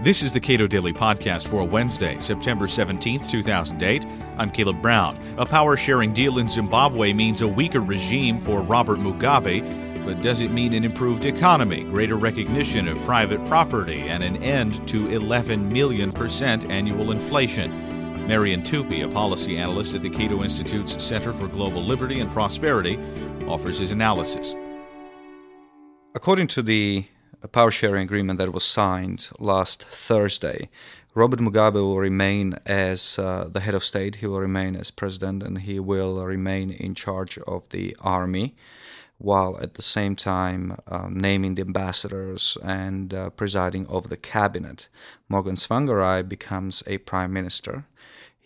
This is the Cato Daily Podcast for Wednesday, September 17th, 2008. I'm Caleb Brown. A power sharing deal in Zimbabwe means a weaker regime for Robert Mugabe, but does it mean an improved economy, greater recognition of private property, and an end to 11 million percent annual inflation? Marian Tupy, a policy analyst at the Cato Institute's Center for Global Liberty and Prosperity, offers his analysis. According to the power sharing agreement that was signed last Thursday, Robert Mugabe will remain as uh, the head of state, he will remain as president, and he will remain in charge of the army, while at the same time uh, naming the ambassadors and uh, presiding over the cabinet. Morgan Tsvangirai becomes a prime minister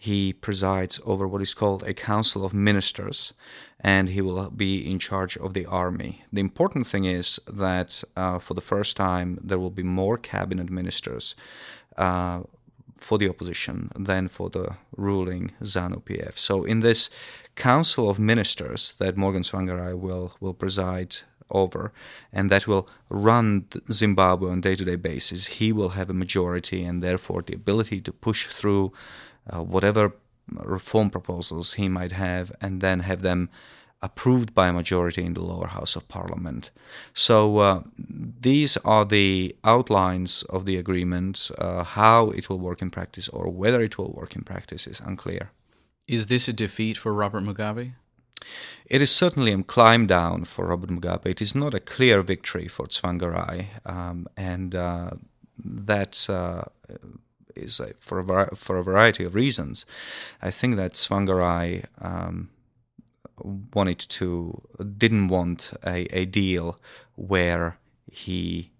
he presides over what is called a council of ministers and he will be in charge of the army. The important thing is that uh, for the first time there will be more cabinet ministers uh, for the opposition than for the ruling ZANU PF. So in this council of ministers that Morgan Tsvangirai will will preside over and that will run Zimbabwe on day-to-day basis, he will have a majority and therefore the ability to push through uh, whatever reform proposals he might have, and then have them approved by a majority in the lower house of parliament. So uh, these are the outlines of the agreement. Uh, how it will work in practice or whether it will work in practice is unclear. Is this a defeat for Robert Mugabe? It is certainly a climb down for Robert Mugabe. It is not a clear victory for Tsvangirai, um, and uh, that uh, is uh, for a for a variety of reasons. I think that Tsvangirai um, wanted to didn't want a, a deal where he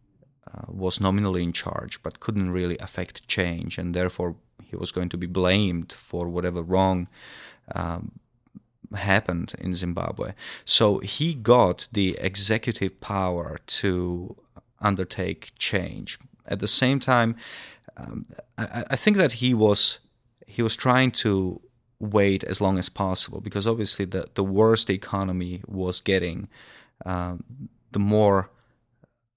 uh, was nominally in charge but couldn't really affect change, and therefore he was going to be blamed for whatever wrong. Um, happened in Zimbabwe. So he got the executive power to undertake change. At the same time, um, I, I, think that he was he was trying to wait as long as possible because obviously the the worse the economy was getting, um, the more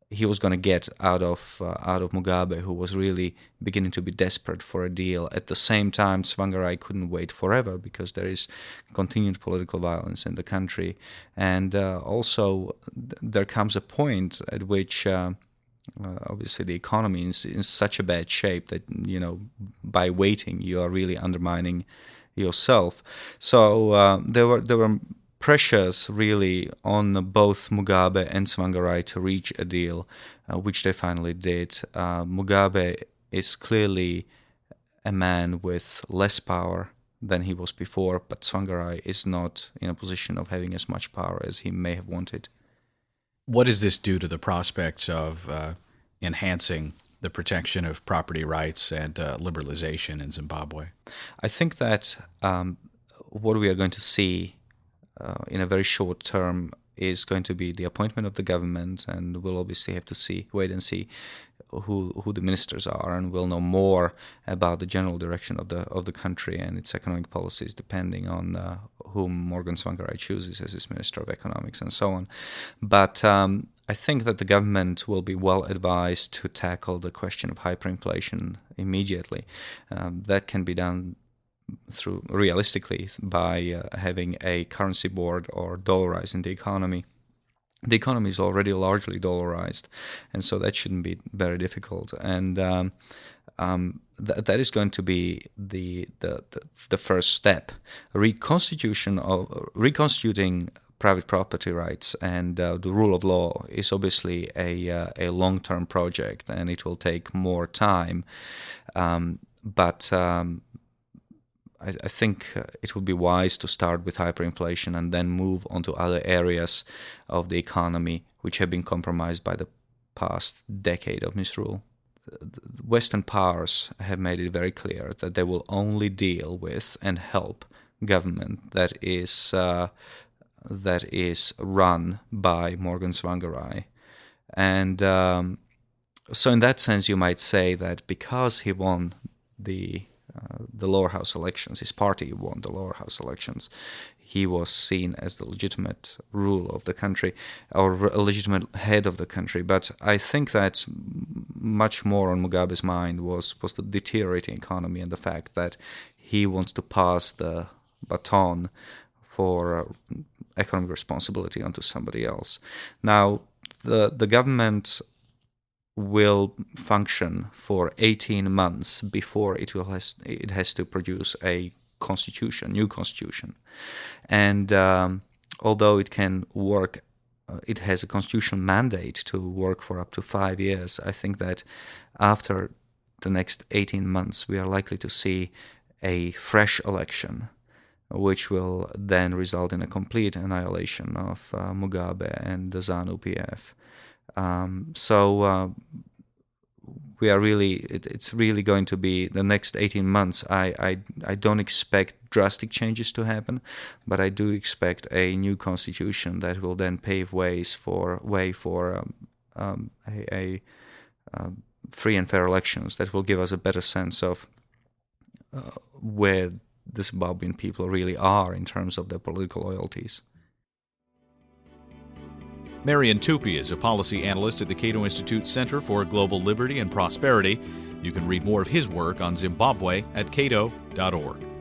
he was going to get out of uh, out of Mugabe, who was really beginning to be desperate for a deal. At the same time, Tsvangirai couldn't wait forever because there is continued political violence in the country, and uh, also there comes a point at which. Uh, uh, obviously, the economy is in such a bad shape that you know by waiting you are really undermining yourself. So uh, there were there were pressures really on both Mugabe and Tsvangirai to reach a deal, uh, which they finally did. Uh, Mugabe is clearly a man with less power than he was before, but Tsvangirai is not in a position of having as much power as he may have wanted. What does this do to the prospects of uh, enhancing the protection of property rights and uh, liberalization in Zimbabwe? I think that um, what we are going to see uh, in a very short term is going to be the appointment of the government, and we'll obviously have to see, wait and see who who the ministers are, and we'll know more about the general direction of the of the country and its economic policies, depending on uh, whom Morgan Tsvangirai chooses as his minister of economics and so on. But um, I think that the government will be well advised to tackle the question of hyperinflation immediately. Um, that can be done through realistically by uh, having a currency board or dollarizing the economy the economy is already largely dollarized, and so that shouldn't be very difficult. And um, um, th- that is going to be the, the, the the first step. Reconstitution of reconstituting private property rights and uh, the rule of law is obviously a uh, a long term project, and it will take more time. Um, but um, I, I think uh, it would be wise to start with hyperinflation and then move on to other areas of the economy which have been compromised by the past decade of misrule. Western powers have made it very clear that they will only deal with and help government that is uh, that is run by Morgan Tsvangirai, and um, so in that sense, you might say that because he won the the lower house elections. His party won the lower house elections. He was seen as the legitimate ruler of the country or a legitimate head of the country. But I think that much more on Mugabe's mind was was the deteriorating economy and the fact that he wants to pass the baton for uh, economic responsibility onto somebody else. Now, the the government will function for 18 months before it will has it has to produce a constitution, new constitution, and um, although it can work. Uh, it has a constitutional mandate to work for up to five years. I think that after the next 18 months, we are likely to see a fresh election which will then result in a complete annihilation of uh, Mugabe and the ZANU PF. Um, so uh, we are really, it, it's really going to be the next 18 months. I, I, I don't expect drastic changes to happen, but I do expect a new constitution that will then pave ways for way for um, um, a, a um, free and fair elections that will give us a better sense of uh, where the Zimbabwean people really are in terms of their political loyalties. Marian Tupy is a policy analyst at the Cato Institute Center for Global Liberty and Prosperity. You can read more of his work on Zimbabwe at cato.org.